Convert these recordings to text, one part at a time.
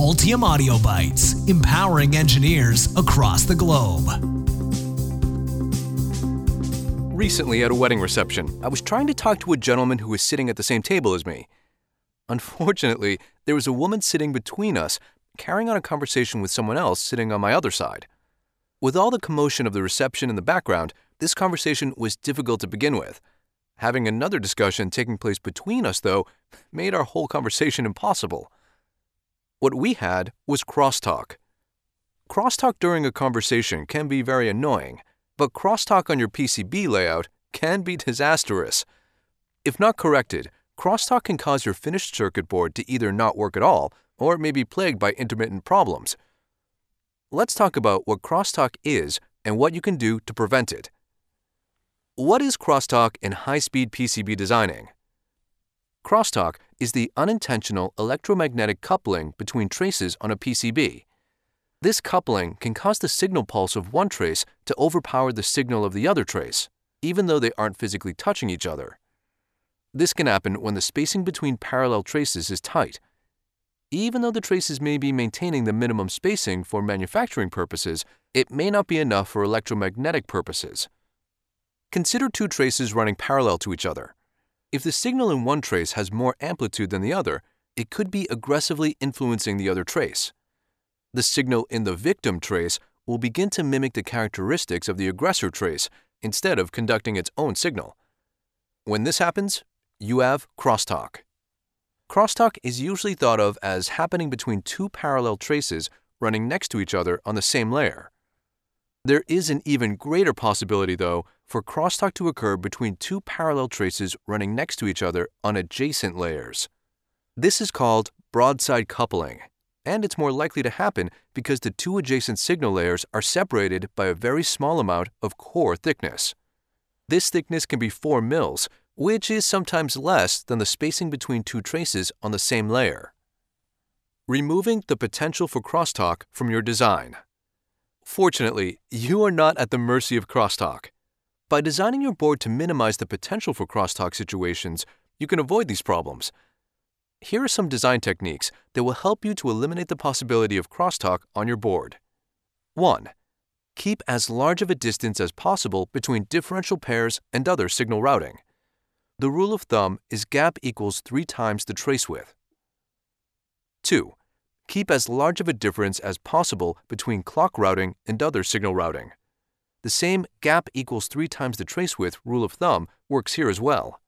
Altium Audio Bytes, empowering engineers across the globe. Recently, at a wedding reception, I was trying to talk to a gentleman who was sitting at the same table as me. Unfortunately, there was a woman sitting between us, carrying on a conversation with someone else sitting on my other side. With all the commotion of the reception in the background, this conversation was difficult to begin with. Having another discussion taking place between us, though, made our whole conversation impossible. What we had was crosstalk. Crosstalk during a conversation can be very annoying, but crosstalk on your PCB layout can be disastrous. If not corrected, crosstalk can cause your finished circuit board to either not work at all or may be plagued by intermittent problems. Let's talk about what crosstalk is and what you can do to prevent it. What is crosstalk in high speed PCB designing? Crosstalk is the unintentional electromagnetic coupling between traces on a PCB. This coupling can cause the signal pulse of one trace to overpower the signal of the other trace, even though they aren't physically touching each other. This can happen when the spacing between parallel traces is tight. Even though the traces may be maintaining the minimum spacing for manufacturing purposes, it may not be enough for electromagnetic purposes. Consider two traces running parallel to each other. If the signal in one trace has more amplitude than the other, it could be aggressively influencing the other trace. The signal in the victim trace will begin to mimic the characteristics of the aggressor trace instead of conducting its own signal. When this happens, you have crosstalk. Crosstalk is usually thought of as happening between two parallel traces running next to each other on the same layer. There is an even greater possibility, though, for crosstalk to occur between two parallel traces running next to each other on adjacent layers. This is called broadside coupling, and it's more likely to happen because the two adjacent signal layers are separated by a very small amount of core thickness. This thickness can be 4 mils, which is sometimes less than the spacing between two traces on the same layer. Removing the potential for crosstalk from your design. Fortunately, you are not at the mercy of crosstalk. By designing your board to minimize the potential for crosstalk situations, you can avoid these problems. Here are some design techniques that will help you to eliminate the possibility of crosstalk on your board. 1. Keep as large of a distance as possible between differential pairs and other signal routing. The rule of thumb is gap equals 3 times the trace width. 2. Keep as large of a difference as possible between clock routing and other signal routing. The same gap equals 3 times the trace width rule of thumb works here as well.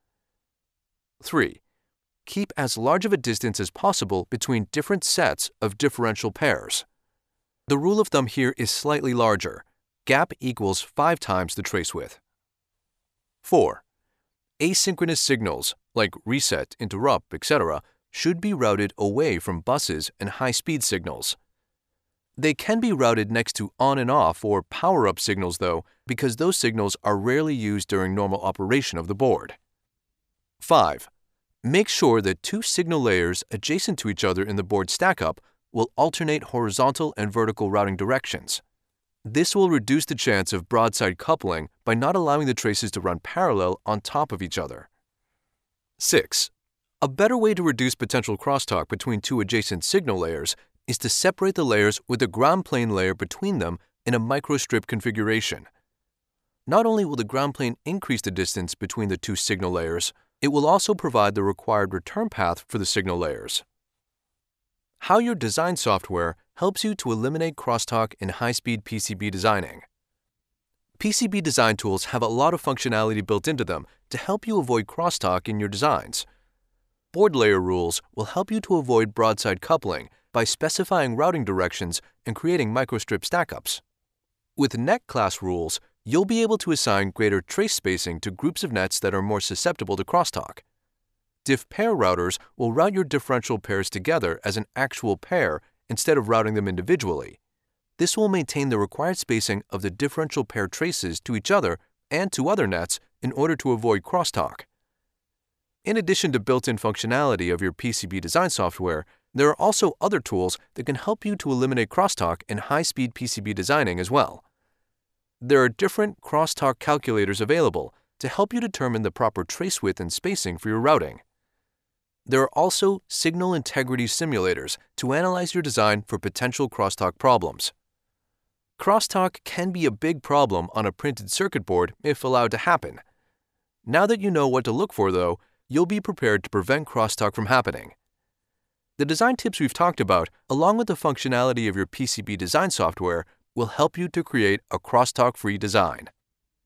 3. Keep as large of a distance as possible between different sets of differential pairs. The rule of thumb here is slightly larger. Gap equals 5 times the trace width. 4. Asynchronous signals, like reset, interrupt, etc., should be routed away from buses and high speed signals. They can be routed next to on and off or power up signals, though, because those signals are rarely used during normal operation of the board. 5. Make sure that two signal layers adjacent to each other in the board stackup will alternate horizontal and vertical routing directions. This will reduce the chance of broadside coupling by not allowing the traces to run parallel on top of each other. 6. A better way to reduce potential crosstalk between two adjacent signal layers is to separate the layers with a ground plane layer between them in a microstrip configuration. Not only will the ground plane increase the distance between the two signal layers, it will also provide the required return path for the signal layers. How your design software helps you to eliminate crosstalk in high speed PCB designing. PCB design tools have a lot of functionality built into them to help you avoid crosstalk in your designs. Board layer rules will help you to avoid broadside coupling by specifying routing directions and creating microstrip stackups. With net class rules, you'll be able to assign greater trace spacing to groups of nets that are more susceptible to crosstalk. Diff pair routers will route your differential pairs together as an actual pair instead of routing them individually. This will maintain the required spacing of the differential pair traces to each other and to other nets in order to avoid crosstalk. In addition to built in functionality of your PCB design software, there are also other tools that can help you to eliminate crosstalk in high speed PCB designing as well. There are different crosstalk calculators available to help you determine the proper trace width and spacing for your routing. There are also signal integrity simulators to analyze your design for potential crosstalk problems. Crosstalk can be a big problem on a printed circuit board if allowed to happen. Now that you know what to look for, though, you'll be prepared to prevent crosstalk from happening. The design tips we've talked about, along with the functionality of your PCB design software, will help you to create a crosstalk free design.